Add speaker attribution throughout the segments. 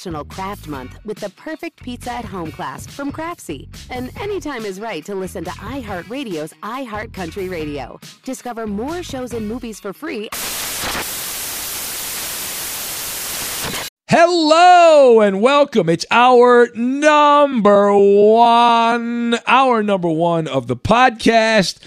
Speaker 1: National Craft Month with the perfect pizza at home class from Craftsy. And anytime is right to listen to iHeartRadio's iHeartCountry Radio. Discover more shows and movies for free.
Speaker 2: Hello and welcome. It's hour number one, hour number one of the podcast.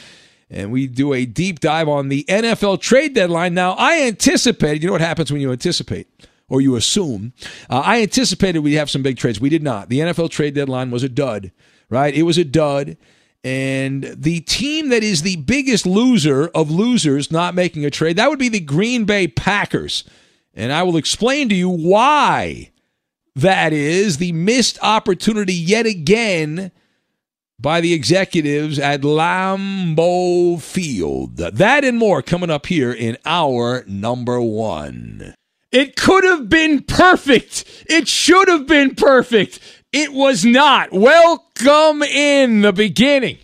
Speaker 2: And we do a deep dive on the NFL trade deadline. Now, I anticipated, you know what happens when you anticipate? Or you assume. Uh, I anticipated we'd have some big trades. We did not. The NFL trade deadline was a dud, right? It was a dud. And the team that is the biggest loser of losers not making a trade, that would be the Green Bay Packers. And I will explain to you why that is the missed opportunity yet again by the executives at Lambeau Field. That and more coming up here in hour number one. It could have been perfect. It should have been perfect. It was not. Welcome in the beginning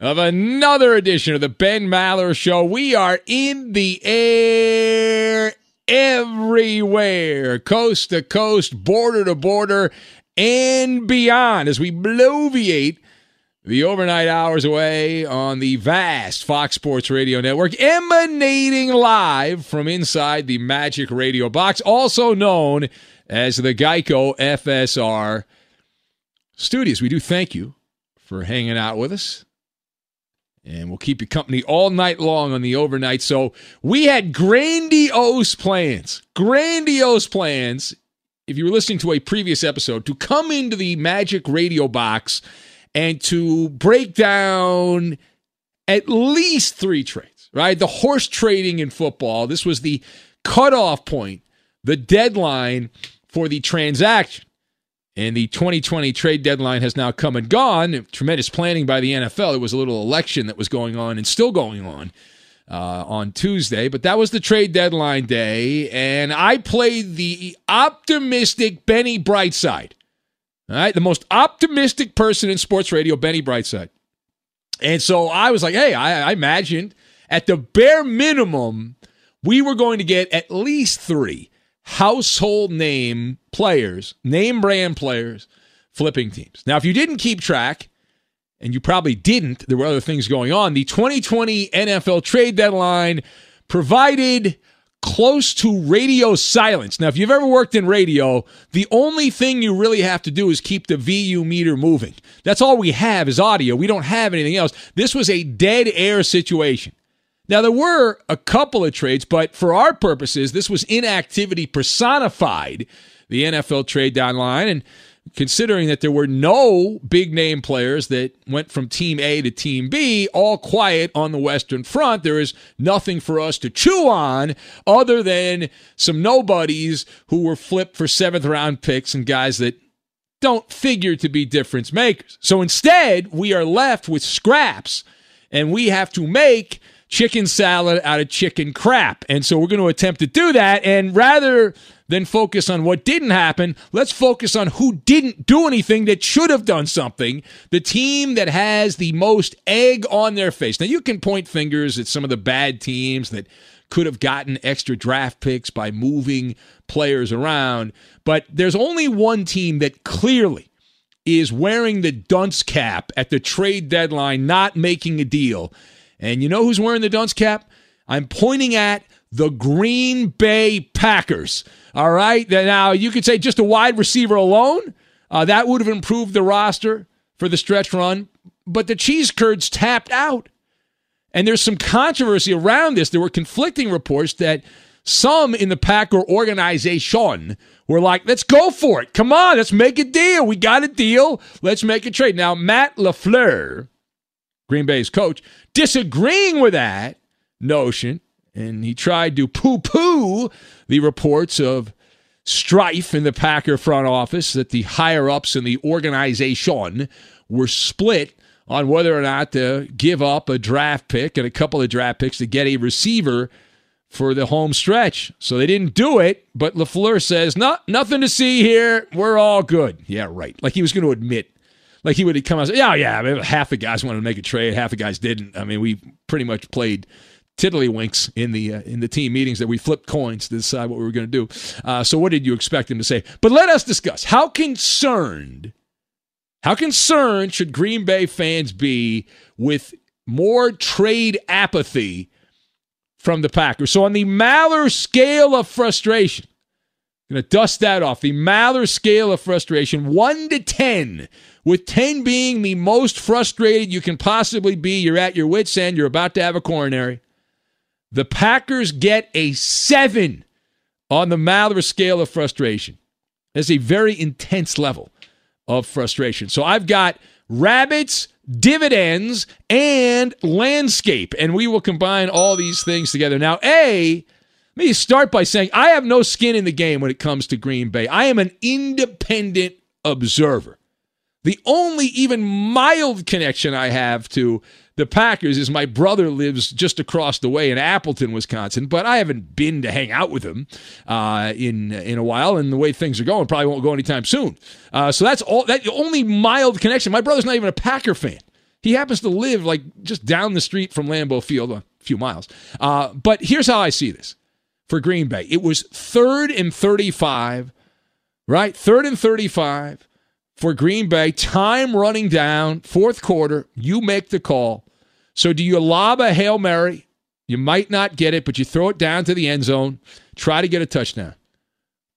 Speaker 2: of another edition of the Ben Maller Show. We are in the air everywhere, coast to coast, border to border, and beyond as we bloviate the overnight hours away on the vast Fox Sports Radio network, emanating live from inside the Magic Radio Box, also known as the Geico FSR studios. We do thank you for hanging out with us. And we'll keep you company all night long on the overnight. So we had grandiose plans, grandiose plans. If you were listening to a previous episode, to come into the Magic Radio Box and to break down at least three trades, right? The horse trading in football, this was the cutoff point, the deadline for the transaction. And the 2020 trade deadline has now come and gone. Tremendous planning by the NFL. It was a little election that was going on and still going on uh, on Tuesday, but that was the trade deadline day. And I played the optimistic Benny Brightside. All right, the most optimistic person in sports radio, Benny Brightside. And so I was like, hey, I, I imagined at the bare minimum, we were going to get at least three. household name players, name brand players, flipping teams. Now, if you didn't keep track, and you probably didn't, there were other things going on, the 2020 NFL trade deadline provided close to radio silence. Now, if you've ever worked in radio, the only thing you really have to do is keep the VU meter moving. That's all we have is audio. We don't have anything else. This was a dead air situation. Now, there were a couple of trades, but for our purposes, this was inactivity personified, the NFL trade deadline. And considering that there were no big name players that went from team A to team B, all quiet on the Western Front, there is nothing for us to chew on other than some nobodies who were flipped for seventh round picks and guys that don't figure to be difference makers. So instead, we are left with scraps and we have to make chicken salad out of chicken crap. And so we're going to attempt to do that. And rather than focus on what didn't happen, let's focus on who didn't do anything that should have done something. The team that has the most egg on their face. Now, you can point fingers at some of the bad teams that could have gotten extra draft picks by moving players around, but there's only one team that clearly is wearing the dunce cap at the trade deadline, not making a deal and you know who's wearing the dunce cap? I'm pointing at the Green Bay Packers. All right. Now, you could say just a wide receiver alone, uh, that would have improved the roster for the stretch run, but the cheese curds tapped out. And there's some controversy around this. There were conflicting reports that some in the Packer organization were like, let's go for it. Come on, let's make a deal. We got a deal. Let's make a trade. Now, Matt LaFleur, Green Bay's coach, disagreeing with that notion, and he tried to poo poo the reports of strife in the Packer front office that the higher ups in the organization were split on whether or not to give up a draft pick and a couple of draft picks to get a receiver for the home stretch. So they didn't do it, but LaFleur says, no, nothing to see here. We're all good. Yeah, right. Like he was going to admit like he would come out and say, yeah, yeah, I mean, half the guys wanted to make a trade, half the guys didn't. I mean, we pretty much played tiddlywinks in the uh, in the team meetings that we flipped coins to decide what we were going to do. Uh, so what did you expect him to say? But let us discuss how concerned how concerned should Green Bay fans be with more trade apathy from the Packers? So on the Maller scale of frustration, going to dust that off. The Maller scale of frustration, 1 to 10 with 10 being the most frustrated you can possibly be. You're at your wits' end. You're about to have a coronary. The Packers get a seven on the Maller scale of frustration. That's a very intense level of frustration. So I've got rabbits, dividends, and landscape, and we will combine all these things together. Now, A, let me start by saying I have no skin in the game when it comes to Green Bay. I am an independent observer. The only even mild connection I have to the Packers is my brother lives just across the way in Appleton, Wisconsin, but I haven't been to hang out with him uh, in in a while. And the way things are going, probably won't go anytime soon. Uh, so that's all. That only mild connection. My brother's not even a Packer fan. He happens to live like just down the street from Lambeau Field, a few miles. Uh, but here's how I see this for Green Bay. It was third and thirty-five, right? Third and thirty-five for Green Bay. Time running down, fourth quarter. You make the call. So do you lob a Hail Mary? You might not get it, but you throw it down to the end zone, try to get a touchdown.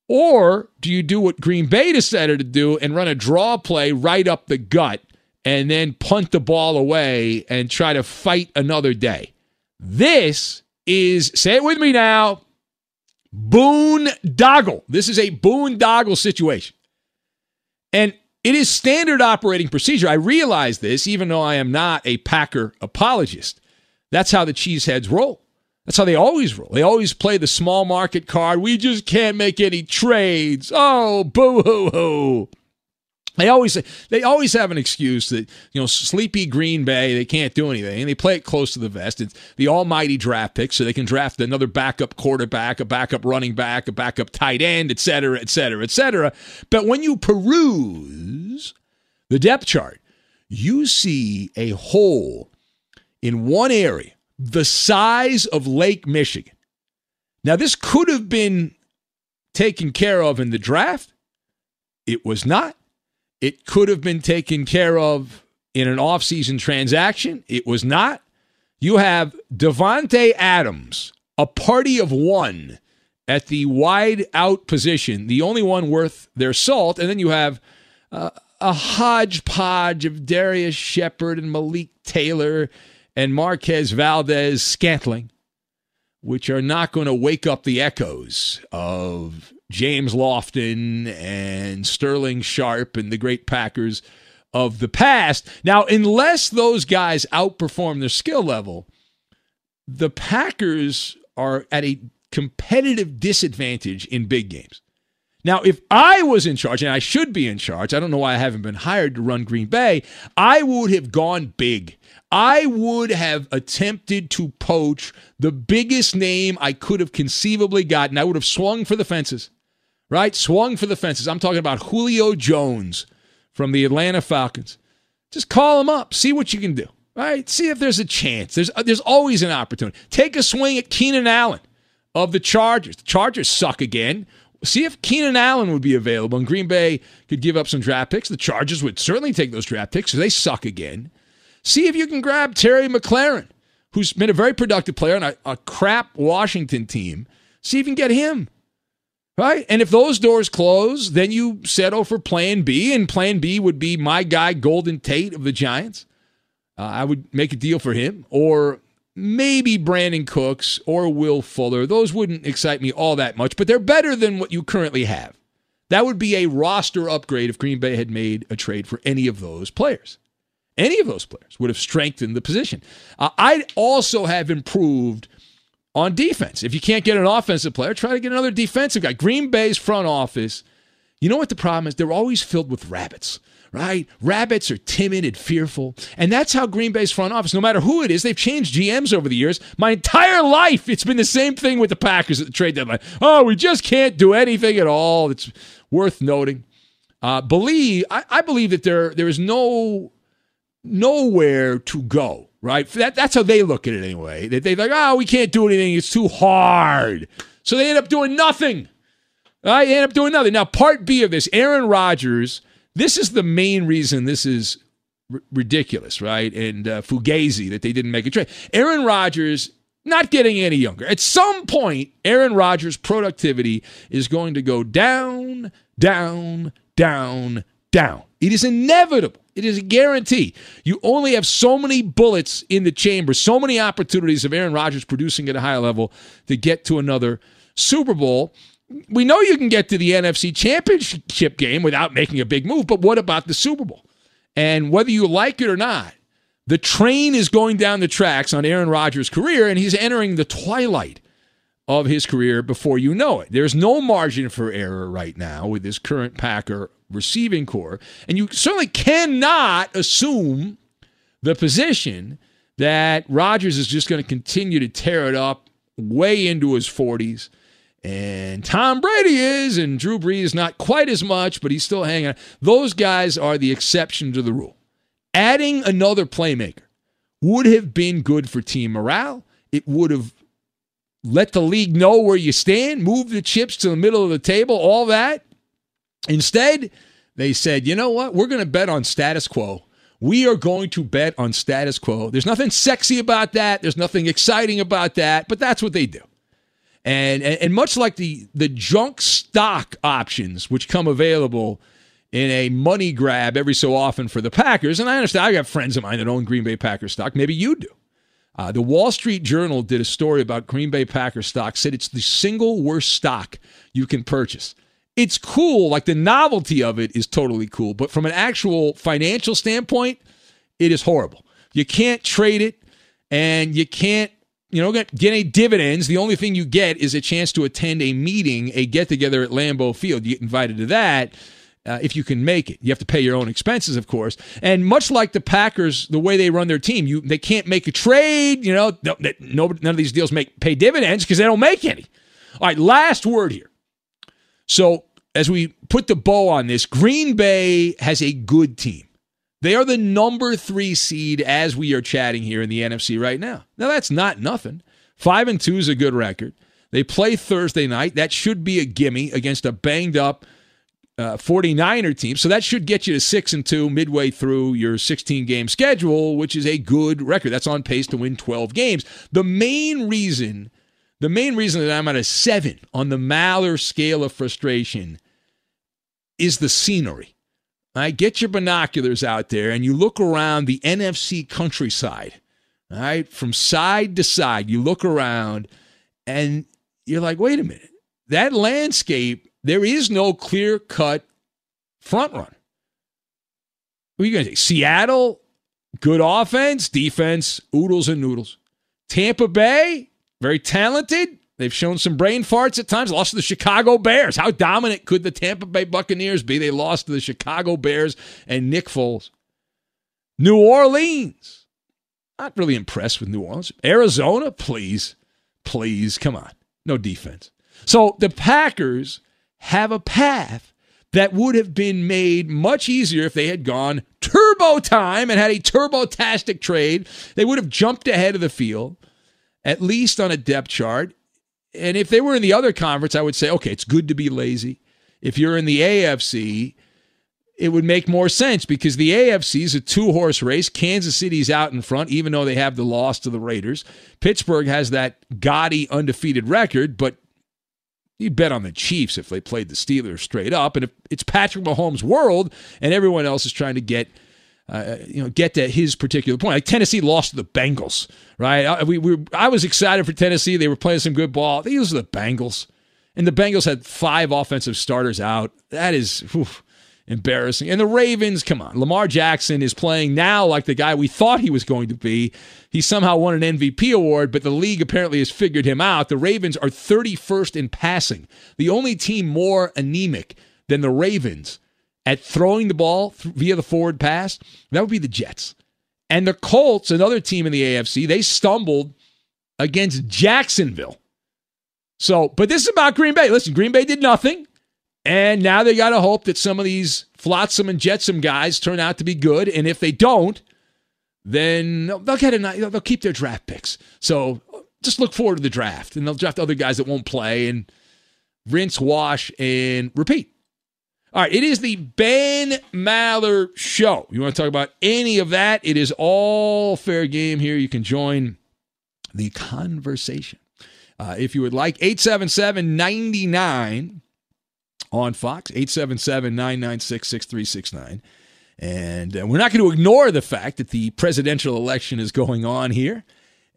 Speaker 2: Or do you do what Green Bay decided to do and run a draw play right up the gut and then punt the ball away and try to fight another day? This is, say it with me now, boondoggle. This is a boondoggle situation. And it is standard operating procedure. I realize this, even though I am not a Packer apologist. That's how the cheeseheads roll. That's how they always roll. They always play the small market card. We just can't make any trades. Oh, boo hoo hoo. They always they always have an excuse that you know sleepy Green Bay they can't do anything and they play it close to the vest. It's the almighty draft pick, so they can draft another backup quarterback, a backup running back, a backup tight end, et cetera, et cetera, et cetera. But when you peruse the depth chart, you see a hole in one area the size of Lake Michigan. Now this could have been taken care of in the draft? It was not. It could have been taken care of in an offseason transaction. It was not. You have Davante Adams, a party of one at the wide out position, the only one worth their salt. And then you have uh, a hodgepodge of Darius Shepherd and Malik Taylor and Marquez Valdes-Scantling, which are not going to wake up the echoes of James Lofton and Sterling Sharpe and the great Packers of the past. Now, unless those guys outperform their skill level, the Packers are at a competitive disadvantage in big games. Now, if I was in charge, and I should be in charge, I don't know why I haven't been hired to run Green Bay, I would have gone big. I would have attempted to poach the biggest name I could have conceivably gotten. I would have swung for the fences, right? Swung for the fences. I'm talking about Julio Jones from the Atlanta Falcons. Just call him up, see what you can do, right? See if there's a chance. There's, uh, there's always an opportunity. Take a swing at Keenan Allen of the Chargers. The Chargers suck again. See if Keenan Allen would be available and Green Bay could give up some draft picks. The Chargers would certainly take those draft picks because they suck again. See if you can grab Terry McLaurin, who's been a very productive player on a, a crap Washington team. See if you can get him. Right? And if those doors close, then you settle for plan B, and plan B would be my guy, Golden Tate of the Giants. Uh, I would make a deal for him, or maybe Brandin Cooks or Will Fuller. Those wouldn't excite me all that much, but they're better than what you currently have. That would be a roster upgrade if Green Bay had made a trade for any of those players. Any of those players would have strengthened the position. Uh, I'd also have improved on defense. If you can't get an offensive player, try to get another defensive guy. Green Bay's front office, you know what the problem is? They're always filled with rabbits right? Rabbits are timid and fearful. And that's how Green Bay's front office, no matter who it is, they've changed GMs over the years. My entire life, it's been the same thing with the Packers at the trade deadline. Oh, we just can't do anything at all. It's worth noting. Uh, believe I, I believe that there there is no nowhere to go. Right, that, that's how they look at it anyway. They like, oh, we can't do anything; it's too hard. So they end up doing nothing. Right, they end up doing nothing. Now, part B of this, Aaron Rodgers this is the main reason this is r- ridiculous, right? And uh, Fugazi that they didn't make a trade. Aaron Rodgers not getting any younger. At some point, Aaron Rodgers' productivity is going to go down, down, down, down. It is inevitable. It is a guarantee. You only have so many bullets in the chamber, so many opportunities of Aaron Rodgers producing at a high level to get to another Super Bowl we know you can get to the NFC championship game without making a big move, but what about the Super Bowl? And whether you like it or not, the train is going down the tracks on Aaron Rodgers' career, and he's entering the twilight of his career before you know it. There's no margin for error right now with this current Packer receiving corps, and you certainly cannot assume the position that Rodgers is just going to continue to tear it up way into his 40s and Tom Brady is, and Drew Brees not quite as much, but he's still hanging. Those guys are the exception to the rule. Adding another playmaker would have been good for team morale. It would have let the league know where you stand, move the chips to the middle of the table, all that. Instead, they said, you know what? We're going to bet on status quo. We are going to bet on status quo. There's nothing sexy about that. There's nothing exciting about that, but that's what they do. And, and, and much like the the junk stock options which come available in a money grab every so often for the Packers, and I understand I got friends of mine that own Green Bay Packers stock. Maybe you do. Uh, the Wall Street Journal did a story about Green Bay Packers stock. Said it's the single worst stock you can purchase. It's cool, like the novelty of it is totally cool, but from an actual financial standpoint, it is horrible. You can't trade it, and you can't you know, get, get any dividends. The only thing you get is a chance to attend a meeting, a get together at Lambeau Field. You get invited to that. Uh, if you can make it. You have to pay your own expenses, of course. And much like the Packers, the way they run their team, you they can't make a trade. You know, no, no none of these deals make pay dividends because they don't make any. All right, last word here. So as we put the bow on this, Green Bay has a good team. They are the number three seed as we are chatting here in the NFC right now. Now that's not nothing. Five and two is a good record. They play Thursday night. That should be a gimme against a banged up uh, 49er team. So that should get you to 6 and 2 midway through your 16 game schedule, which is a good record. That's on pace to win 12 games. The main reason, the main reason that I'm at a 7 on the Maller scale of frustration is the scenery. I get your binoculars out there and you look around the NFC countryside. All right, from side to side, you look around and you're like, wait a minute. That landscape there is no clear cut front run. What are you going to say? Seattle, good offense, defense, oodles and noodles. Tampa Bay, very talented. They've shown some brain farts at times. Lost to the Chicago Bears. How dominant could the Tampa Bay Buccaneers be? They lost to the Chicago Bears and Nick Foles. New Orleans. Not really impressed with New Orleans. Arizona, please. Please, come on. No defense. So the Packers have a path that would have been made much easier if they had gone turbo time and had a turbo-tastic trade. They would have jumped ahead of the field, at least on a depth chart. And if they were in the other conference, I would say, okay, it's good to be lazy. If you're in the AFC, it would make more sense because the AFC is a two horse race. Kansas City's out in front, even though they have the loss to the Raiders. Pittsburgh has that gaudy undefeated record, but You'd bet on the Chiefs if they played the Steelers straight up. And if it's Patrick Mahomes' world and everyone else is trying to get uh, you know, get to his particular point. Like Tennessee lost to the Bengals, right? I, we, we, I was excited for Tennessee. They were playing some good ball. These are the Bengals. And the Bengals had five offensive starters out. That is, whew, embarrassing. And the Ravens, come on. Lamar Jackson is playing now like the guy we thought he was going to be. He somehow won an MVP award, but the league apparently has figured him out. The Ravens are 31st in passing, the only team more anemic than the Ravens at throwing the ball via the forward pass. That would be the Jets. And the Colts, another team in the AFC, they stumbled against Jacksonville. So, but this is about Green Bay. Listen, Green Bay did nothing. And now they got to hope that some of these flotsam and jetsam guys turn out to be good. And if they don't, then they'll get a they'll keep their draft picks. So just look forward to the draft, and they'll draft other guys that won't play and rinse, wash, and repeat. All right, it is the Ben Maller Show. You want to talk about any of that? It is all fair game here. You can join the conversation. Uh, if you would like, 877 99 on Fox, 877 996 6369. And uh, we're not going to ignore the fact that the presidential election is going on here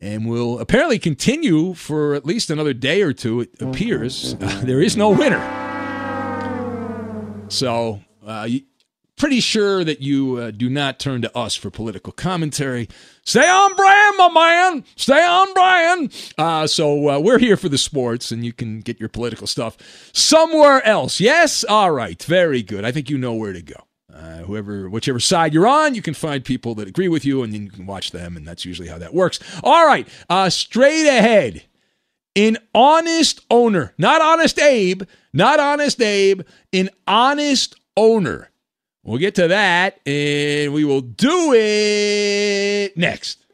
Speaker 2: and will apparently continue for at least another day or two, it appears. Uh, there is no winner. So, uh, pretty sure that you uh, do not turn to us for political commentary. Stay on brand, my man. Stay on brand. Uh, so uh, we're here for the sports, and you can get your political stuff somewhere else. Yes, all right, very good. I think you know where to go. Uh, whoever, whichever side you're on, you can find people that agree with you, and then you can watch them, and that's usually how that works. All right, uh, straight ahead. An honest owner, not honest Abe, not honest Abe, an honest owner We'll get to that and we will do it next.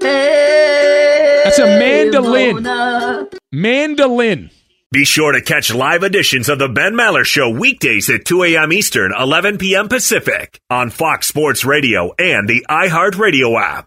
Speaker 2: That's a mandolin. Mandolin.
Speaker 3: Be sure to catch live editions of the Ben Maller Show weekdays at 2 a.m. Eastern, 11 p.m. Pacific on Fox Sports Radio and the iHeartRadio app.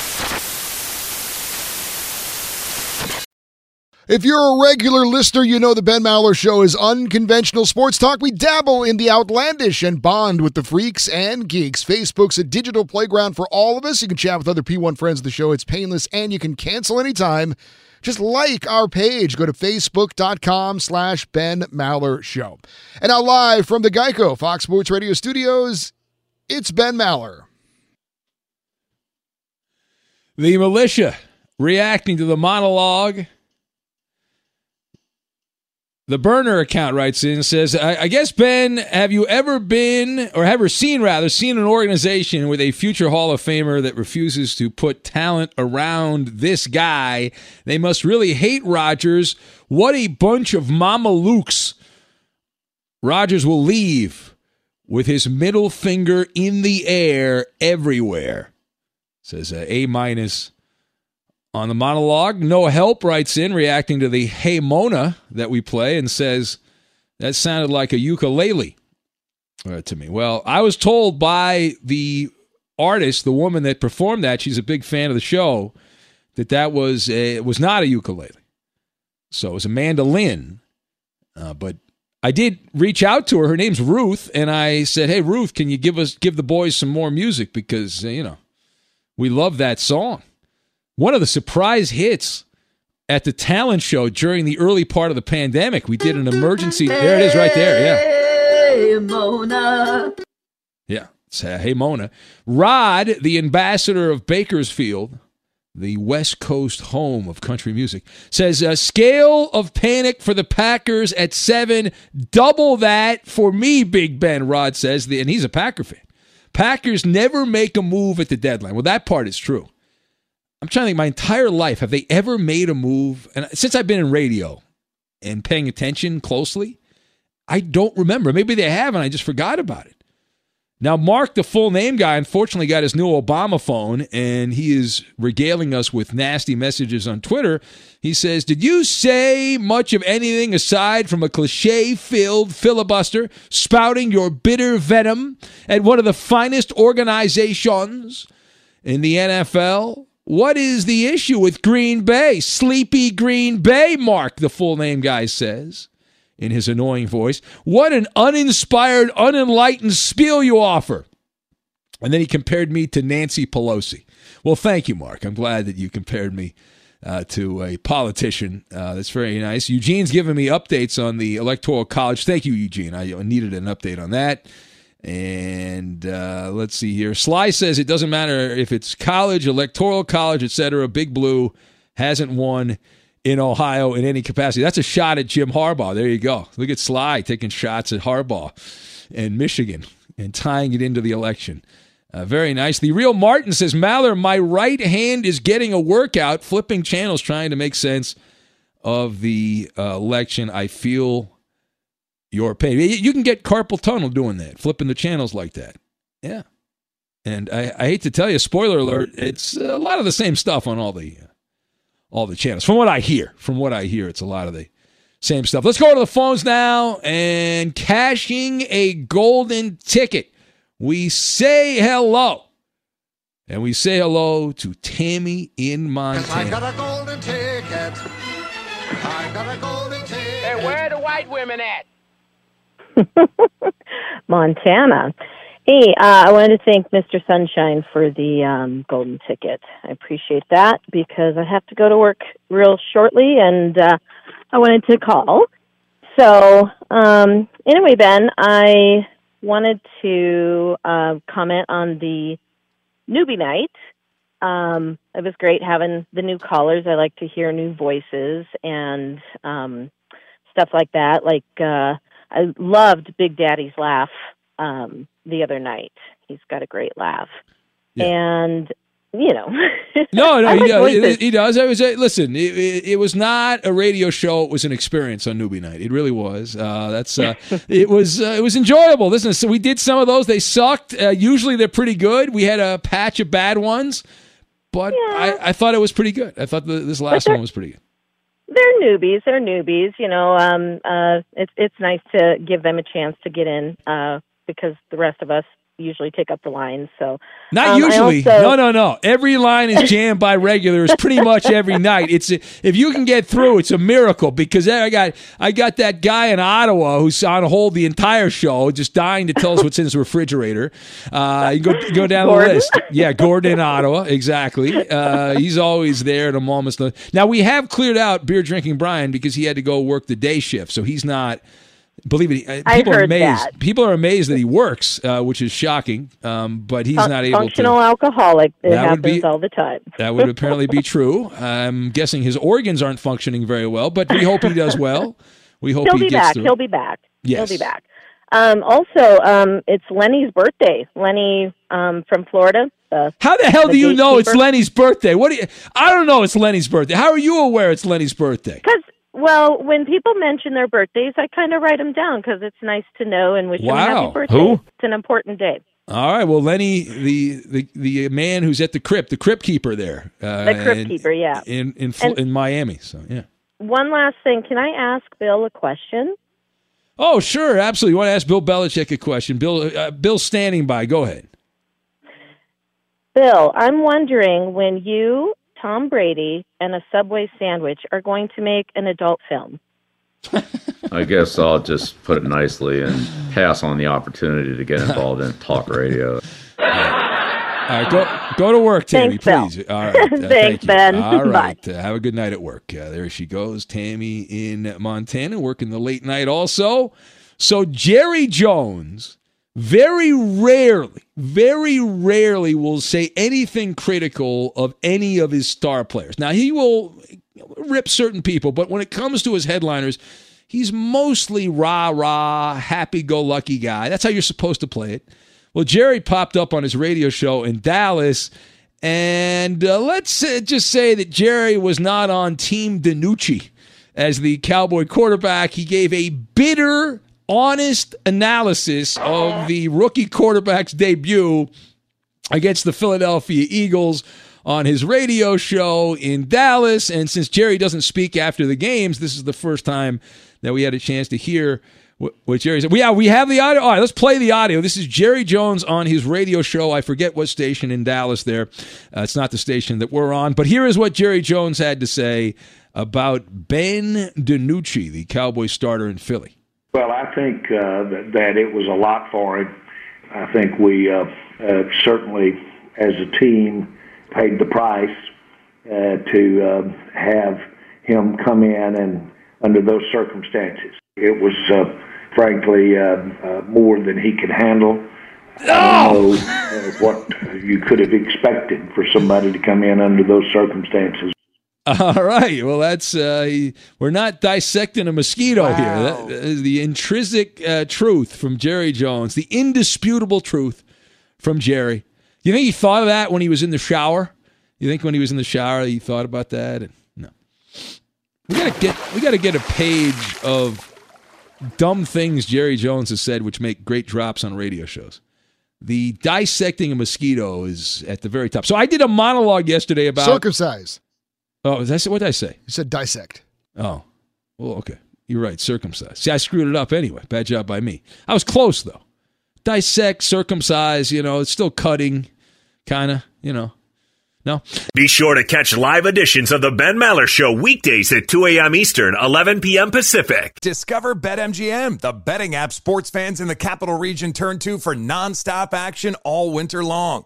Speaker 4: If you're a regular listener, you know the Ben Maller Show is unconventional sports talk. We dabble in the outlandish and bond with the freaks and geeks. Facebook's a digital playground for all of us. You can chat with other P1 friends of the show. It's painless and you can cancel anytime. Just like our page. Go to facebook.com slash Ben Maller Show. And now live from the Geico Fox Sports Radio studios, it's Ben Maller.
Speaker 2: The militia reacting to the monologue the burner account writes in and says, I, I, guess, Ben, have you ever been, or ever seen rather, seen an organization with a future Hall of Famer that refuses to put talent around this guy? They must really hate Rodgers. What a bunch of mamalukes. Rodgers will leave with his middle finger in the air everywhere. Says uh, A minus on the monologue, No Help writes in, reacting to the Hey Mona that we play, and says, That sounded like a ukulele uh, to me. Well, I was told by the artist, the woman that performed that, she's a big fan of the show, that that was, a, was not a ukulele. So it was a mandolin. Uh, but I did reach out to her. Her name's Ruth, and I said, "Hey, Ruth, can you give us give the boys some more music because uh, you know we love that song." One of the surprise hits at the talent show during the early part of the pandemic. We did an emergency. There it is, right there. Yeah. Hey Mona. Yeah. Uh, hey Mona. Rod, the ambassador of Bakersfield, the West Coast home of country music, says a scale of panic for the Packers at seven, double that for me, Big Ben. Rod says, and he's a Packer fan. Packers never make a move at the deadline. Well, that part is true. I'm trying to think my entire life, have they ever made a move? And since I've been in radio and paying attention closely, I don't remember. Maybe they have, and I just forgot about it. Now, Mark, the full name guy, unfortunately got his new Obama phone, and he is regaling us with nasty messages on Twitter. He says, Did you say much of anything aside from a cliche filled filibuster spouting your bitter venom at one of the finest organizations in the NFL? What is the issue with Green Bay? Sleepy Green Bay, Mark, the full name guy says in his annoying voice. What an uninspired, unenlightened spiel you offer. And then he compared me to Nancy Pelosi. Well, thank you, Mark. I'm glad that you compared me uh, to a politician. Uh, that's very nice. Eugene's giving me updates on the Electoral College. Thank you, Eugene. I needed an update on that. And uh, let's see here. Sly says it doesn't matter if it's college, electoral college, etc. Big Blue hasn't won in Ohio in any capacity. That's a shot at Jim Harbaugh. There you go. Look at Sly taking shots at Harbaugh and Michigan and tying it into the election. Uh, very nice. The real Martin says, Maller, my right hand is getting a workout, flipping channels, trying to make sense of the uh, election. I feel your pain. You can get carpal tunnel doing that, flipping the channels like that. Yeah. And I, I hate to tell you, spoiler alert, it's a lot of the same stuff on all the uh, all the channels. From what I hear, from what I hear, it's a lot of the same stuff. Let's go to the phones now and cashing a golden ticket. We say hello. And we say hello to Tammy in Montana.
Speaker 5: I got a golden ticket. I got a golden ticket. Hey,
Speaker 6: where are the white women at?
Speaker 7: Montana. Hey, uh, I wanted to thank Mr. Sunshine for the um, golden ticket. I appreciate that because I have to go to work real shortly, and uh, I wanted to call. So, um, anyway, Ben, I wanted to uh, comment on the newbie night. Um, it was great having the new callers. I like to hear new voices and um, stuff like that. Like uh, I loved Big Daddy's laugh um, the other night. He's got a great laugh, yeah. and you know.
Speaker 2: no, no, he, does, he does. I was listen. It, it, it, was not a radio show. It was an experience on Newbie Night. It really was. Uh, that's uh, it was. Uh, it was enjoyable. Listen, so we did some of those. They sucked. Uh, usually they're pretty good. We had a patch of bad ones, but yeah. I, I, thought it was pretty good. I thought the, this last one was pretty good.
Speaker 7: They're newbies. They're newbies. You know, um, uh, it's it's nice to give them a chance to get in uh, because the rest of us usually take up the lines. So
Speaker 2: not um, usually. Also, no, no, no. Every line is jammed by regulars pretty much every night. It's a, if you can get through, it's a miracle because I got I got that guy in Ottawa who's on hold the entire show, just dying to tell us what's in his refrigerator. Uh, you go go down Gordon? the list. Yeah, Gordon in Ottawa, exactly. Uh, he's always there at a moment's notice. Now we have cleared out beer drinking Brian because he had to go work the day shift, so he's not Believe it, uh, people are amazed.
Speaker 7: That.
Speaker 2: People are amazed that he works, uh, which is shocking. Um, but he's
Speaker 7: Fun-
Speaker 2: not able
Speaker 7: functional
Speaker 2: to.
Speaker 7: alcoholic. It that happens be, all the time.
Speaker 2: that would apparently be true. I'm guessing his organs aren't functioning very well, but we hope he does well. We hope
Speaker 7: he'll
Speaker 2: he
Speaker 7: be
Speaker 2: gets
Speaker 7: back.
Speaker 2: through.
Speaker 7: He'll be back.
Speaker 2: Yes.
Speaker 7: He'll be back. Um, also, um, it's Lenny's birthday. Lenny um, from Florida.
Speaker 2: How the hell the do you know it's Lenny's birthday? What do you? I don't know. It's Lenny's birthday. How are you aware it's Lenny's birthday?
Speaker 7: Because well, when people mention their birthdays, I kind of write them down because it's nice to know and wish
Speaker 2: wow.
Speaker 7: them happy birthday.
Speaker 2: Who?
Speaker 7: It's an important day.
Speaker 2: All right. Well, Lenny, the the, the man who's at the crypt, the crypt keeper there.
Speaker 7: Uh, the crypt keeper, yeah.
Speaker 2: In in in, in Miami. So yeah.
Speaker 7: One last thing. Can I ask Bill a question?
Speaker 2: Oh, sure, absolutely. You want to ask Bill Belichick a question? Bill, uh, Bill's standing by. Go ahead.
Speaker 7: Bill, I'm wondering when you Tom Brady and a Subway sandwich are going to make an adult film?
Speaker 8: I guess I'll just put it nicely and pass on the opportunity to get involved in talk radio.
Speaker 2: All right, go go to work, Tammy,
Speaker 7: Thanks,
Speaker 2: please. All right, uh,
Speaker 7: Thanks,
Speaker 2: thank you.
Speaker 7: Ben.
Speaker 2: All right,
Speaker 7: Bye.
Speaker 2: uh, have a good night at work. Uh, there she goes, Tammy in Montana, working the late night also. So Jerry Jones very rarely, very rarely will say anything critical of any of his star players. Now, he will rip certain people, but when it comes to his headliners, he's mostly rah rah, happy go lucky guy. That's how you're supposed to play it. Well, Jerry popped up on his radio show in Dallas. And uh, let's uh, just say that Jerry was not on Team DiNucci as the Cowboy quarterback. He gave a bitter honest analysis of the rookie quarterback's debut against the Philadelphia Eagles on his radio show in Dallas. And since Jerry doesn't speak after the games, this is the first time that we had a chance to hear what, Jerry said. Yeah, we have the audio. All right, let's play the audio. This is Jerry Jones on his radio show. I forget what station in Dallas there. Uh, it's not the station that we're on. But here is what Jerry Jones had to say about Ben DiNucci, the Cowboy starter in Philly.
Speaker 9: Well, I think uh, that, that it was a lot for him. I think we uh, uh, certainly, as a team, paid the price uh, to uh, have him come in and under those circumstances. It was, uh, frankly, uh, uh, more than he could handle. I don't know uh, what you could have expected for somebody to come in under those circumstances.
Speaker 2: All right. Well, that's uh, we're not dissecting a mosquito wow. here. That is the intrinsic uh, truth from Jerry Jones, the indisputable truth from Jerry. You think he thought of that when he was in the shower? You think when he was in the shower he thought about that? No. We gotta get we gotta get a page of dumb things Jerry Jones has said, which make great drops on radio shows. The dissecting a mosquito is at the very top. So I did a monologue yesterday about
Speaker 4: circumcise.
Speaker 2: Oh, that's what did I say?
Speaker 4: You said dissect.
Speaker 2: Oh, well, okay. You're right. Circumcise. See, I screwed it up anyway. Bad job by me. I was close though. Dissect, circumcise. You know, it's still cutting, kind of. You know. No.
Speaker 3: Be sure to catch live editions of the Ben Maller Show weekdays at 2 a.m. Eastern, 11 p.m. Pacific.
Speaker 10: Discover BetMGM, the betting app sports fans in the capital region turn to for nonstop action all winter long.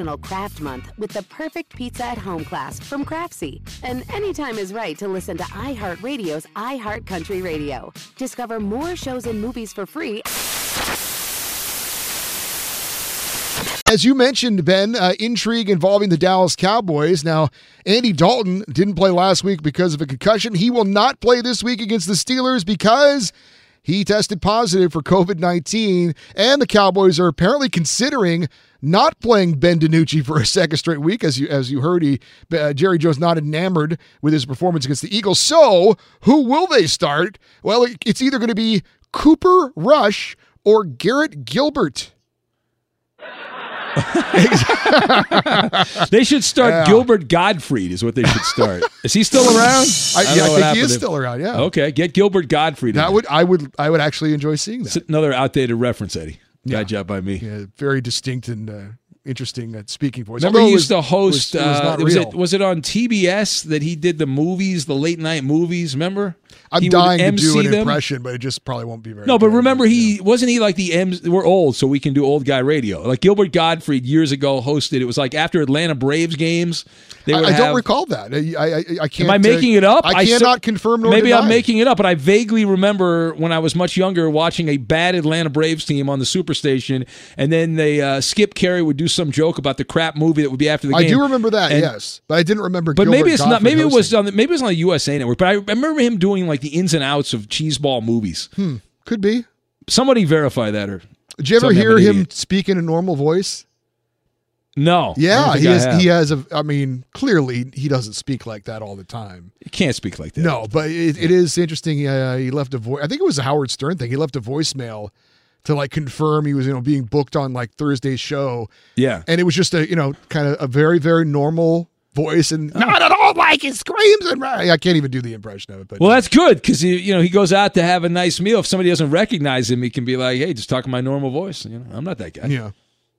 Speaker 1: National Craft Month with the perfect pizza at home class from Craftsy. And anytime is right to listen to iHeartRadio's iHeartCountry Radio. Discover more shows and movies for free.
Speaker 4: As you mentioned, Ben, uh, intrigue involving the Dallas Cowboys. Now, Andy Dalton didn't play last week because of a concussion. He will not play this week against the Steelers because he tested positive for COVID 19, and the Cowboys are apparently considering not playing Ben DiNucci for a second straight week. As you as you heard, he uh, Jerry Jones not enamored with his performance against the Eagles. So, who will they start? Well, it's either going to be Cooper Rush or Garrett Gilbert.
Speaker 2: they should start yeah. Gilbert Gottfried is what they should start. Is he still around?
Speaker 4: I, I, yeah, I think he is still around. Yeah.
Speaker 2: Okay, get Gilbert Gottfried.
Speaker 4: That would I would I would actually enjoy seeing that.
Speaker 2: It's another outdated reference, Eddie. Yeah. Bad job by me.
Speaker 4: Yeah, very distinct and uh, interesting uh, speaking voice.
Speaker 2: Remember,
Speaker 4: Although
Speaker 2: he used
Speaker 4: was-
Speaker 2: to host.
Speaker 4: Was, it was
Speaker 2: uh, was it was it on TBS that he did the movies, the late night movies? Remember?
Speaker 4: I'm
Speaker 2: He
Speaker 4: dying to do an
Speaker 2: them.
Speaker 4: impression, but it just probably won't be very.
Speaker 2: No, but remember he wasn't he like the M's. We're old, so we can do old guy radio. Like Gilbert Gottfried years ago hosted. It was like after Atlanta Braves games. They
Speaker 4: I, I don't recall that. I I, I- I can't.
Speaker 2: Am I
Speaker 4: uh,
Speaker 2: making it up?
Speaker 4: I cannot confirm nor
Speaker 2: Maybe
Speaker 4: deny.
Speaker 2: I'm making it up, but I vaguely remember when I was much younger watching a bad Atlanta Braves team on the Superstation, and then they uh, Skip Caray would do some joke about the crap movie that would be after the game.
Speaker 4: I do remember that,
Speaker 2: And-
Speaker 4: yes, but I didn't remember.
Speaker 2: But
Speaker 4: Gilbert
Speaker 2: maybe it's not.
Speaker 4: Gottfried
Speaker 2: Maybe it was on. The, maybe it was on the USA Network. But I, remember him doing like the ins and outs of cheeseball movies.
Speaker 4: Hmm, could be.
Speaker 2: Somebody verify that or.
Speaker 4: Did you ever
Speaker 2: tell me I'm
Speaker 4: hear him
Speaker 2: idiot.
Speaker 4: speak in a normal voice?
Speaker 2: No.
Speaker 4: Yeah, he has. He has a. I mean, clearly he doesn't speak like that all the time.
Speaker 2: He can't speak like that.
Speaker 4: No, but it, it is interesting. Uh, he left a voice. I think it was a Howard Stern thing. He left a voicemail to like confirm he was you know being booked on like Thursday's show,
Speaker 2: Yeah.
Speaker 4: and it was just a you know kind of a very very normal voice and
Speaker 2: Oh.
Speaker 4: not at all like it screams and I can't even do the impression of it. But
Speaker 2: Well, that's good because he you know he goes out to have a nice meal. If somebody doesn't recognize him, he can be like, "Hey, just talk in my normal voice." You know, I'm not that guy.
Speaker 4: yeah.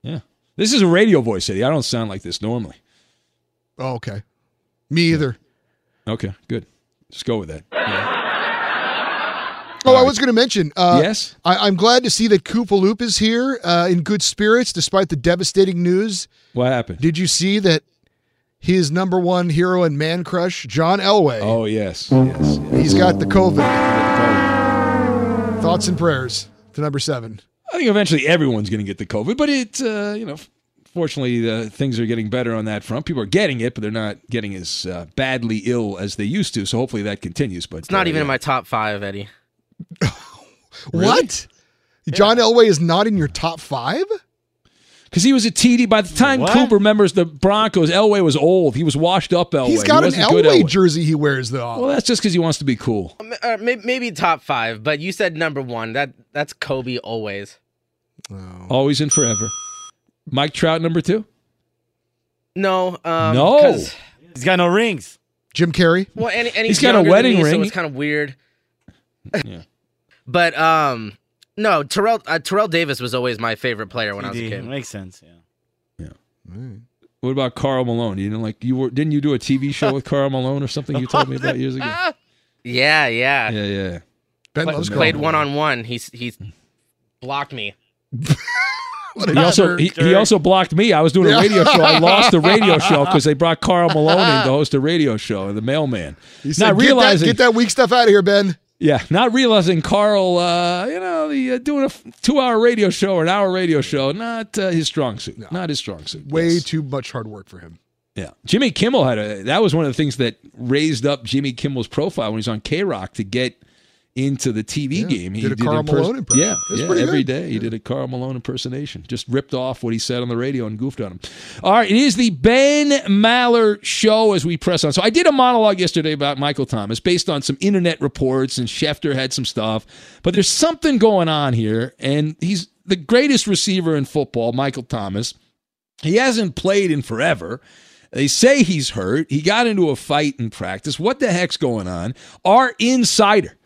Speaker 2: Yeah. This is a radio voice, Eddie. I don't sound like this normally.
Speaker 4: Oh, okay. Me either.
Speaker 2: Okay, good. Just go with that.
Speaker 4: Oh, I was going to mention. Uh,
Speaker 2: Yes?
Speaker 4: I, I'm glad to see that Koopa Loop is here uh, in good spirits despite the devastating news.
Speaker 2: What happened?
Speaker 4: Did you see that his number one hero and man crush, John Elway?
Speaker 2: Oh yes, yes.
Speaker 4: He's got the COVID. Thoughts and prayers to number seven.
Speaker 2: I think eventually everyone's going to get the COVID, but it, uh, you know, fortunately, uh, things are getting better on that front. People are getting it, but they're not getting as uh, badly ill as they used to. So hopefully that continues. But
Speaker 11: It's not
Speaker 2: uh,
Speaker 11: even
Speaker 2: yeah.
Speaker 11: in my top five, Eddie.
Speaker 4: What? John Elway is not in your top five?
Speaker 2: Because he was a TD. By the time
Speaker 4: What?
Speaker 2: Cooper remembers the Broncos, Elway was old. He was washed up Elway.
Speaker 4: He's got
Speaker 2: he
Speaker 4: an
Speaker 2: wasn't good
Speaker 4: Elway jersey he wears though.
Speaker 2: Well, that's just because he wants to be cool.
Speaker 11: Uh, maybe, maybe top five, but you said number one. That that's Kobe always.
Speaker 2: Always and forever. Mike Trout, number two.
Speaker 11: No, um,
Speaker 2: No.
Speaker 11: 'cause-
Speaker 12: He's got no rings.
Speaker 4: Jim Carrey.
Speaker 11: Well, and, and
Speaker 2: He's
Speaker 11: he's,
Speaker 2: got a wedding
Speaker 11: me,
Speaker 2: ring.
Speaker 11: so it's kind of weird.
Speaker 2: Yeah.
Speaker 11: But um, no, Terrell uh, Terrell Davis was always my favorite player when I was a
Speaker 12: TD.
Speaker 11: kid.
Speaker 12: Makes sense. Yeah. Yeah.
Speaker 2: What about Karl Malone? You know, like you were, didn't you do a TV show with Karl Malone or something? You told me about years ago.
Speaker 11: Yeah, yeah.
Speaker 2: Yeah, yeah.
Speaker 4: Ben
Speaker 11: Pla-
Speaker 4: loves
Speaker 11: played one on one. He's he's blocked me.
Speaker 2: He also he, he also blocked me. I was doing a radio show. I lost the radio show because they brought Karl Malone in to host a radio show, the mailman.
Speaker 4: He said,
Speaker 2: not
Speaker 4: get,
Speaker 2: realizing,
Speaker 4: that, get that weak stuff out of here, Ben.
Speaker 2: Yeah, not realizing Karl, uh, you know, the uh, doing a f- two-hour radio show or an hour radio show, not uh, his strong suit. Not his strong suit.
Speaker 4: Way too much hard work for him.
Speaker 2: Yeah, Jimmy Kimmel had a. That was one of the things that raised up Jimmy Kimmel's profile when he was on K Rock to get into the TV
Speaker 4: Yeah,
Speaker 2: game. He
Speaker 4: did a
Speaker 2: impers-
Speaker 4: Malone impression.
Speaker 2: Yeah, yeah every day he did a Karl Malone impersonation. Just ripped off what he said on the radio and goofed on him. All right, it is the Ben Maller show as we press on. So I did a monologue yesterday about Michael Thomas based on some internet reports, and Schefter had some stuff. But there's something going on here, and he's the greatest receiver in football, Michael Thomas. He hasn't played in forever. They say he's hurt. He got into a fight in practice. What the heck's going on? Our insider,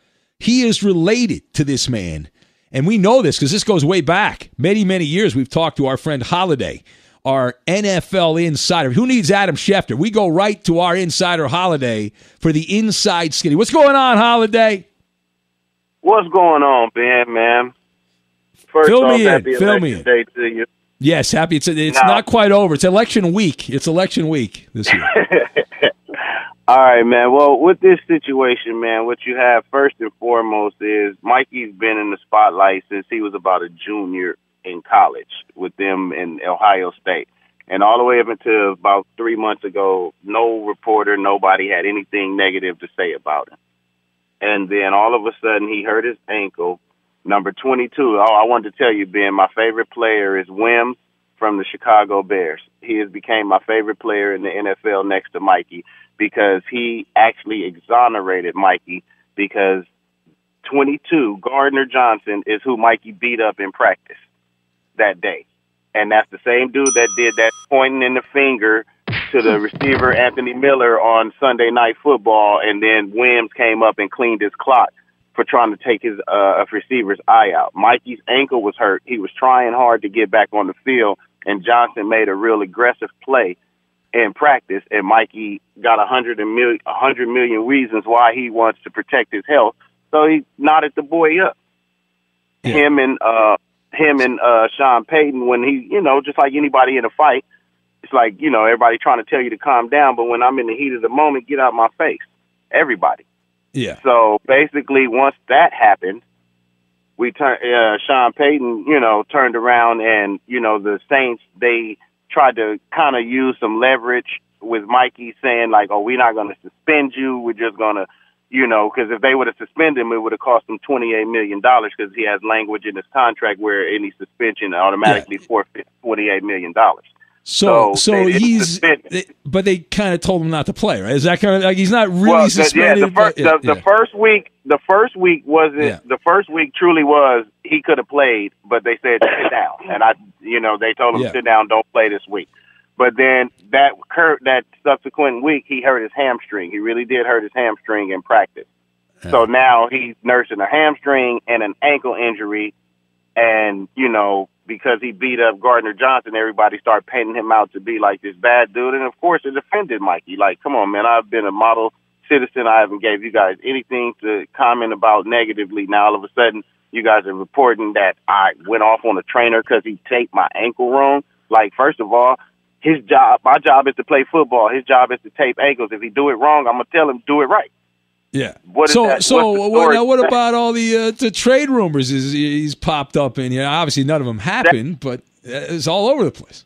Speaker 2: he is related to this man. And we know this because this goes way back. Many, many years we've talked to our friend Holiday, our NFL insider. Who needs Adam Schefter? We go right to our insider Holiday for the inside skinny. What's going on, Holiday?
Speaker 13: What's going on, Ben, man? First
Speaker 2: Fill
Speaker 13: off,
Speaker 2: me in,
Speaker 13: happy
Speaker 2: fill
Speaker 13: election
Speaker 2: me in.
Speaker 13: day to you.
Speaker 2: Yes, happy. It's it's
Speaker 13: No.
Speaker 2: not quite over. It's election week. It's election week this year.
Speaker 13: All right, man. Well, with this situation, man, what you have first and foremost is Mikey's been in the spotlight since he was about a junior in college with them in Ohio State. And all the way up until about three months ago, no reporter, nobody had anything negative to say about him. And then all of a sudden, he hurt his ankle. Number 22. Oh, I wanted to tell you, Ben, my favorite player is Wim from the Chicago Bears. He has became my favorite player in the NFL next to Mikey because he actually exonerated Mikey because 22, Gardner Johnson, is who Mikey beat up in practice that day. And that's the same dude that did that pointing in the finger to the receiver, Anthony Miller, on Sunday Night Football. And then Wims came up and cleaned his clock for trying to take his uh, receiver's eye out. Mikey's ankle was hurt. He was trying hard to get back on the field, and Johnson made a real aggressive play in practice, and Mikey got a hundred and mil- a hundred million reasons why he wants to protect his health. So he nodded the boy up. Him and uh him and uh Sean Payton when he you know, just like anybody in a fight, it's like, you know, everybody trying to tell you to calm down, but when I'm in the heat of the moment, get out my face. Everybody.
Speaker 2: Yeah.
Speaker 13: So basically, once that happened, we turned. Uh, Sean Payton, you know, turned around and you know the Saints they tried to kind of use some leverage with Mikey, saying like, "Oh, we're not going to suspend you. We're just going to." You know, because if they would have suspended him, it would have cost him twenty-eight million dollars because he has language in his contract where any suspension automatically forfeits twenty-eight million dollars.
Speaker 2: So,
Speaker 13: So,
Speaker 2: so, he's, they- but they kind of told him not to play, right? Is that kind of like he's not really
Speaker 13: well, the,
Speaker 2: suspended?
Speaker 13: yeah, the first,
Speaker 2: but- yeah,
Speaker 13: the, the first week, the first week wasn't.
Speaker 2: Yeah.
Speaker 13: The first week truly was he could have played, but they said sit down, and I, you know, they told him
Speaker 2: Yeah.
Speaker 13: sit down, don't play this week. But then that cur- that subsequent week, he hurt his hamstring. He really did hurt his hamstring in practice. So now he's nursing a hamstring and an ankle injury, and you know because he beat up Gardner Johnson, everybody started painting him out to be like this bad dude, and of course it offended Mikey. Like, come on, man, I've been a model citizen. I haven't gave you guys anything to comment about negatively. Now all of a sudden, you guys are reporting that I went off on a trainer because he taped my ankle wrong. Like, first of all, his job, my job is to play football. His job is to tape ankles. If he do it wrong, I'm gonna tell him do it right.
Speaker 2: Yeah.
Speaker 13: What
Speaker 2: so,
Speaker 13: that-
Speaker 2: so what, now what
Speaker 13: that?
Speaker 2: about all the uh, the trade rumors? Is he's popped up in here? Obviously, none of them happened, but uh, it's all over the place.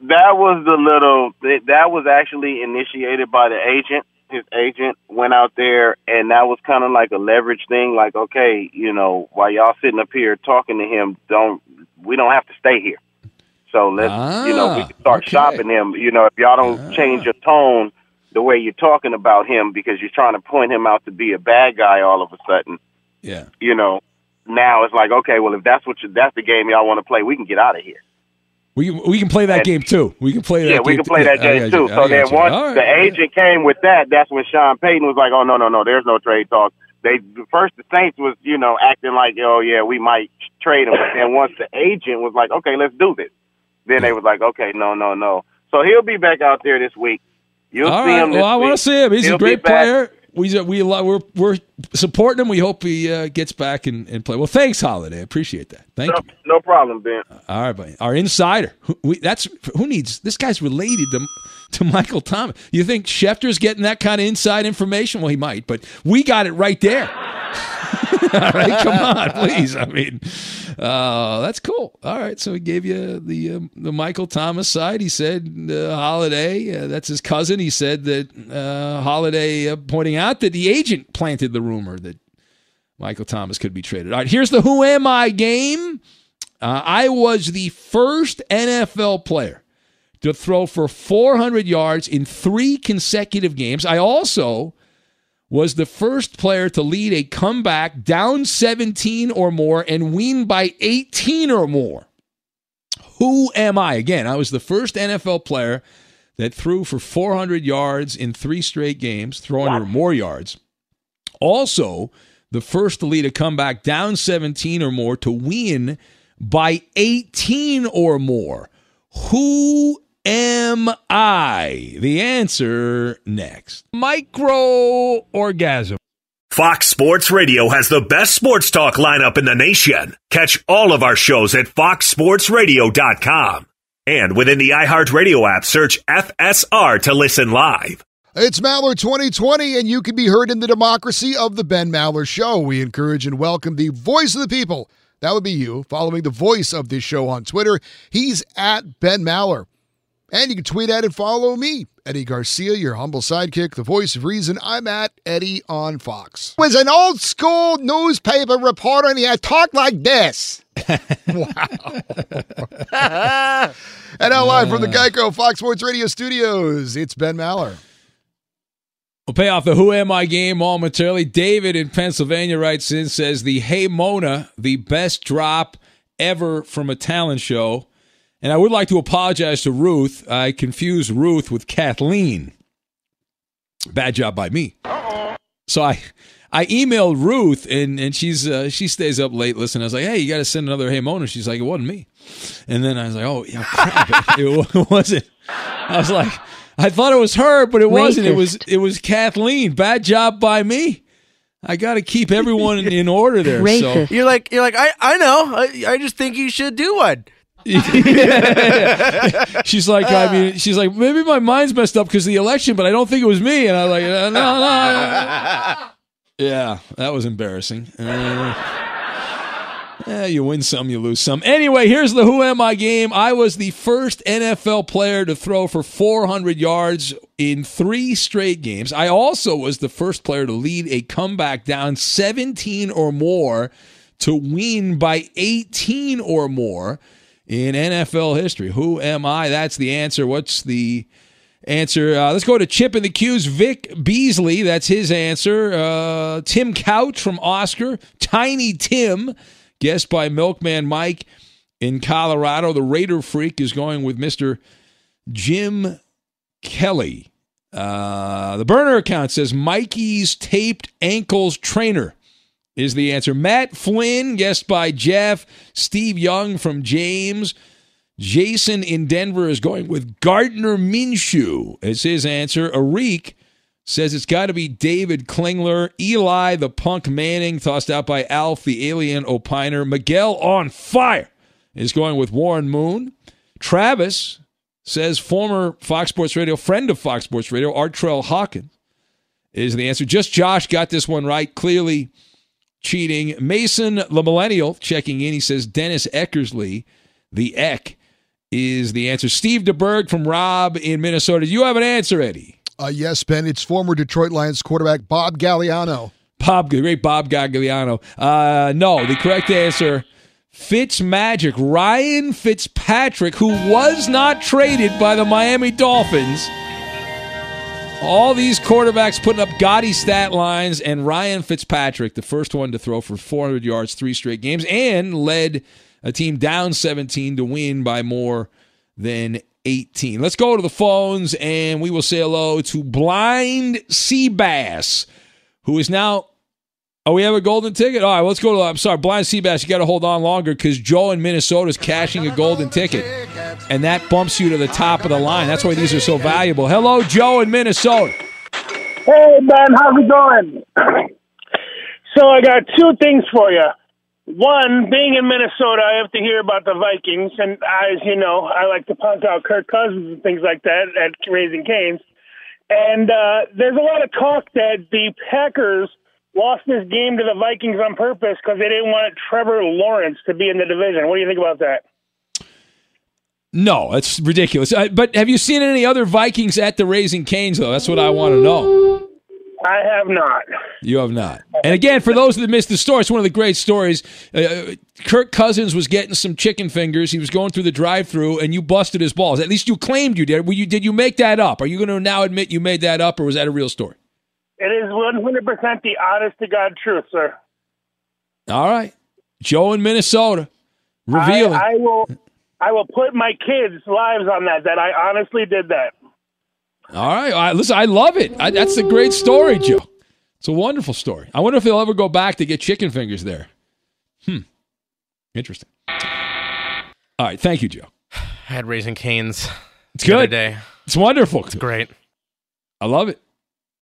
Speaker 13: That was the little that was actually initiated by the agent. His agent went out there, and that was kind of like a leverage thing. Like, okay, you know, while y'all sitting up here talking to him, don't we don't have to stay here. So let's, you know, we
Speaker 2: Ah,
Speaker 13: can start shopping him. You know, if y'all don't change your tone the way you're talking about him because you're trying to point him out to be a bad guy all of a sudden,
Speaker 2: Yeah.
Speaker 13: you know, now it's like, okay, well, if that's what you, that's the game y'all want to play, we can get out of here.
Speaker 2: We we can play that
Speaker 13: And-
Speaker 2: game too. We can play that.
Speaker 13: Yeah, we can play that game too. So then once
Speaker 2: right.
Speaker 13: the agent came with that, that's when Sean Payton was like, "Oh no, no, no, there's no trade talk." They first the Saints was you know acting like, "Oh yeah, we might trade him," but then once the agent was like, "Okay, let's do this," then they was like, "Okay, no, no, no." So he'll be back out there this week. You'll
Speaker 2: All
Speaker 13: see
Speaker 2: right. Well, I want to see him. He's
Speaker 13: He'll
Speaker 2: a great player. We we we're we're supporting him. We hope he uh, gets back and, and play. Well, thanks, Holiday. I appreciate that. Thank
Speaker 13: No,
Speaker 2: you.
Speaker 13: no problem, Ben.
Speaker 2: All right, buddy. Our insider. Who, we, that's who needs this guy's related to to Michael Thomas. You think Schefter's getting that kind of inside information? Well, he might, but we got it right there. All right, come on, please. I mean, uh, that's cool. All right, so he gave you the um, the Michael Thomas side. He said uh, Holiday, uh, that's his cousin. He said that uh, Holiday uh, pointing out that the agent planted the rumor that Michael Thomas could be traded. All right, here's the Who Am I game. Uh, I was the first NFL player to throw for 400 yards in three consecutive games. I also was the first player to lead a comeback down 17 or more and win by 18 or more. Who am I? Again, I was the first NFL player that threw for 400 yards in three straight games, throwing or more yards. Also, the first to lead a comeback down 17 or more to win by 18 or more. Who am I? The answer next.
Speaker 12: Micro orgasm.
Speaker 3: Fox Sports Radio has the best sports talk lineup in the nation. Catch all of our shows at foxsportsradio.com. And within the iHeartRadio app, search FSR to listen live.
Speaker 4: It's Maller 2020, and you can be heard in the democracy of the Ben Maller Show. We encourage and welcome the voice of the people. That would be you, following the voice of this show on Twitter. He's at Ben Maller. And you can tweet at and follow me, Eddie Garcia, your humble sidekick, the voice of reason. I'm at Eddie on Fox. Was an old school newspaper reporter, and he had talked like this. wow. and now live from the Geico Fox Sports Radio studios, it's Ben Maller.
Speaker 2: We'll pay off the Who Am I game momentarily. David in Pennsylvania writes in, says, The Hey Mona, the best drop ever from a talent show. And I would like to apologize to Ruth. I confused Ruth with Kathleen. Bad job by me. So I, I emailed Ruth, and and she's uh, she stays up late listening. I was like, hey, you got to send another Hey Mona. She's like, it wasn't me. And then I was like, oh, yeah, crap, it, it wasn't. I was like, I thought it was her, but it wasn't. It was it was Kathleen. Bad job by me. I got to keep everyone in, in order there. So
Speaker 11: You're like you're like I I know. I, I just think you should do one.
Speaker 2: she's like, I mean, she's like, maybe my mind's messed up because of the election, but I don't think it was me. And I'm like, no, no. Yeah, that was embarrassing. Uh, yeah, you win some, you lose some. Anyway, here's the Who Am I game. I was the first NFL player to throw for 400 yards in three straight games. I also was the first player to lead a comeback down 17 or more to win by 18 or more in NFL history. Who am I? That's the answer. What's the answer? Uh, let's go to Chip in the Q's. Vic Beasley. That's his answer. Uh, Tim Couch from Oscar. Tiny Tim, guessed by Milkman Mike in Colorado. The Raider Freak is going with Mr. Jim Kelly. Uh, the burner account says Mikey's taped ankles trainer is the answer. Matt Flynn, guessed by Jeff. Steve Young from James. Jason in Denver is going with Gardner Minshew as his answer. Arik says it's got to be David Klingler. Eli, the punk Manning, tossed out by Alf, the alien opiner. Miguel on fire is going with Warren Moon. Travis says former Fox Sports Radio, friend of Fox Sports Radio, Artrell Hawkins is the answer. Just Josh got this one right. Clearly cheating. Mason, the millennial, checking in. He says Dennis Eckersley, the Eck, is the answer. Steve DeBerg from Rob in Minnesota. Do you have an answer, Eddie?
Speaker 4: Uh, yes, Ben. It's former Detroit Lions quarterback Bob Galliano.
Speaker 2: Bob, great Bob Gagliano. Uh, no, the correct answer. Fitz Magic, Ryan Fitzpatrick, who was not traded by the Miami Dolphins. All these quarterbacks putting up gaudy stat lines, and Ryan Fitzpatrick, the first one to throw for 400 yards three straight games, and led a team down 17 to win by more than 18. Let's go to the phones, and we will say hello to Blind Seabass, who is now. Oh, we have a golden ticket? All right, let's go to. I'm sorry, Blind Seabass, you got to hold on longer because Joe in Minnesota is cashing a golden ticket, and that bumps you to the top of the line. That's why these are so valuable. Hello, Joe in Minnesota.
Speaker 14: Hey, man, how's it going? so I got two things for you. One, being in Minnesota, I have to hear about the Vikings, and as you know, I like to punt out Kirk Cousins and things like that at Raising Cane's. And uh, there's a lot of talk that the Packers lost this game to the Vikings on purpose because they didn't want Trevor Lawrence to be in the division. What do you think about that?
Speaker 2: No, it's ridiculous. Uh, but have you seen any other Vikings at the Raising Cane's, though? That's what I want to know.
Speaker 14: I have not.
Speaker 2: You have not. And again, for those that missed the story, it's one of the great stories. Uh, Kirk Cousins was getting some chicken fingers. He was going through the drive-through, and you busted his balls. At least you claimed you did. Were you, did you make that up? Are you going to now admit you made that up, or was that a real story?
Speaker 14: It is 100% the honest to God truth, sir.
Speaker 2: All right, Joe in Minnesota, revealing.
Speaker 14: I, I will. I will put my kids' lives on that. That I honestly did that.
Speaker 2: All right, all right. Listen, I love it. I, that's a great story, Joe. It's a wonderful story. I wonder if they'll ever go back to get chicken fingers there. Hmm. Interesting. All right. Thank you, Joe.
Speaker 11: I had Raising Cane's.
Speaker 2: It's
Speaker 11: the other
Speaker 2: good.
Speaker 11: Day.
Speaker 2: It's wonderful.
Speaker 11: It's great.
Speaker 2: I love it.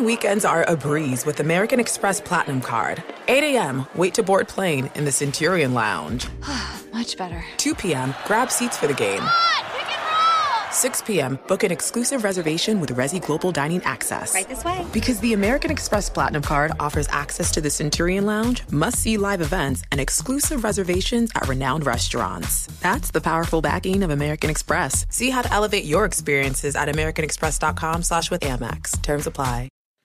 Speaker 15: Weekends are a breeze with American Express Platinum Card. 8 a.m., wait to board plane in the Centurion Lounge.
Speaker 16: Much better.
Speaker 15: 2 p.m., grab seats for the game. 6 p.m., book an exclusive reservation with Resy Global Dining Access.
Speaker 16: Right this way.
Speaker 15: Because the American Express Platinum Card offers access to the Centurion Lounge, must see live events, and exclusive reservations at renowned restaurants. That's the powerful backing of American Express. See how to elevate your experiences at AmericanExpress.com slash with Amex. Terms apply.